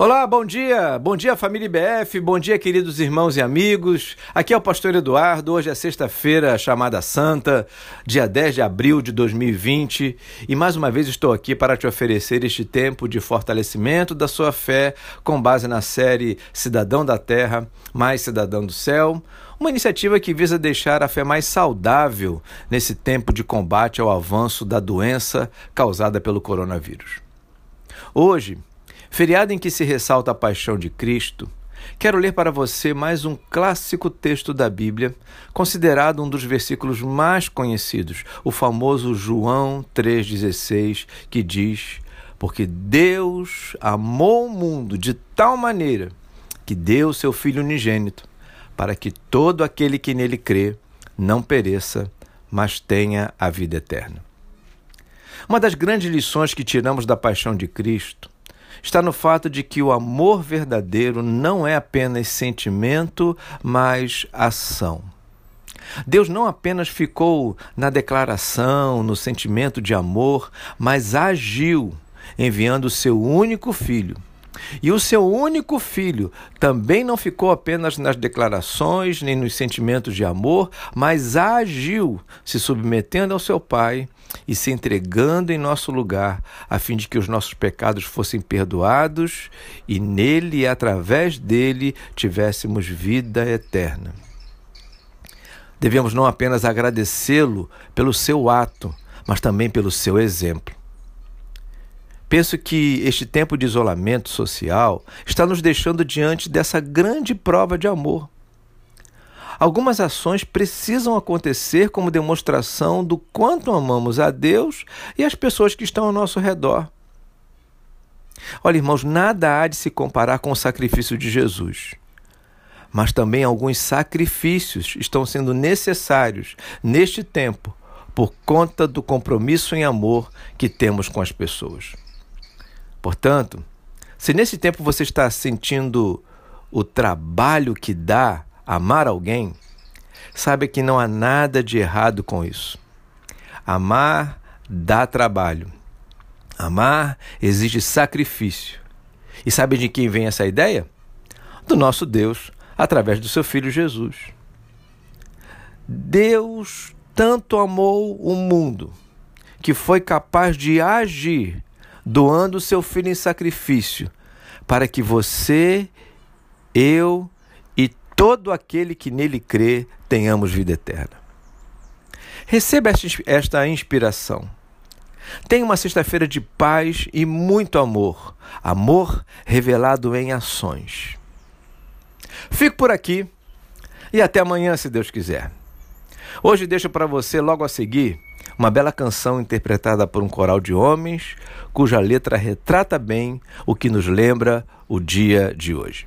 Olá, bom dia, bom dia família IBF, bom dia queridos irmãos e amigos. Aqui é o pastor Eduardo. Hoje é sexta-feira, chamada Santa, dia 10 de abril de 2020, e mais uma vez estou aqui para te oferecer este tempo de fortalecimento da sua fé com base na série Cidadão da Terra, mais Cidadão do Céu. Uma iniciativa que visa deixar a fé mais saudável nesse tempo de combate ao avanço da doença causada pelo coronavírus. Hoje, Feriado em que se ressalta a paixão de Cristo, quero ler para você mais um clássico texto da Bíblia, considerado um dos versículos mais conhecidos, o famoso João 3,16, que diz: Porque Deus amou o mundo de tal maneira que deu seu Filho unigênito, para que todo aquele que nele crê não pereça, mas tenha a vida eterna. Uma das grandes lições que tiramos da paixão de Cristo está no fato de que o amor verdadeiro não é apenas sentimento, mas ação. Deus não apenas ficou na declaração, no sentimento de amor, mas agiu, enviando o seu único filho. E o seu único filho também não ficou apenas nas declarações nem nos sentimentos de amor, mas agiu, se submetendo ao seu Pai e se entregando em nosso lugar, a fim de que os nossos pecados fossem perdoados e nele e através dele tivéssemos vida eterna. Devemos não apenas agradecê-lo pelo seu ato, mas também pelo seu exemplo. Penso que este tempo de isolamento social está nos deixando diante dessa grande prova de amor. Algumas ações precisam acontecer como demonstração do quanto amamos a Deus e as pessoas que estão ao nosso redor. Olha, irmãos, nada há de se comparar com o sacrifício de Jesus. Mas também alguns sacrifícios estão sendo necessários neste tempo por conta do compromisso em amor que temos com as pessoas. Portanto, se nesse tempo você está sentindo o trabalho que dá amar alguém, saiba que não há nada de errado com isso. Amar dá trabalho. Amar exige sacrifício. E sabe de quem vem essa ideia? Do nosso Deus, através do seu Filho Jesus. Deus tanto amou o mundo que foi capaz de agir doando seu filho em sacrifício para que você, eu todo aquele que nele crê tenhamos vida eterna. Receba esta inspiração. Tenha uma sexta-feira de paz e muito amor. Amor revelado em ações. Fico por aqui e até amanhã, se Deus quiser. Hoje deixo para você, logo a seguir, uma bela canção interpretada por um coral de homens, cuja letra retrata bem o que nos lembra o dia de hoje.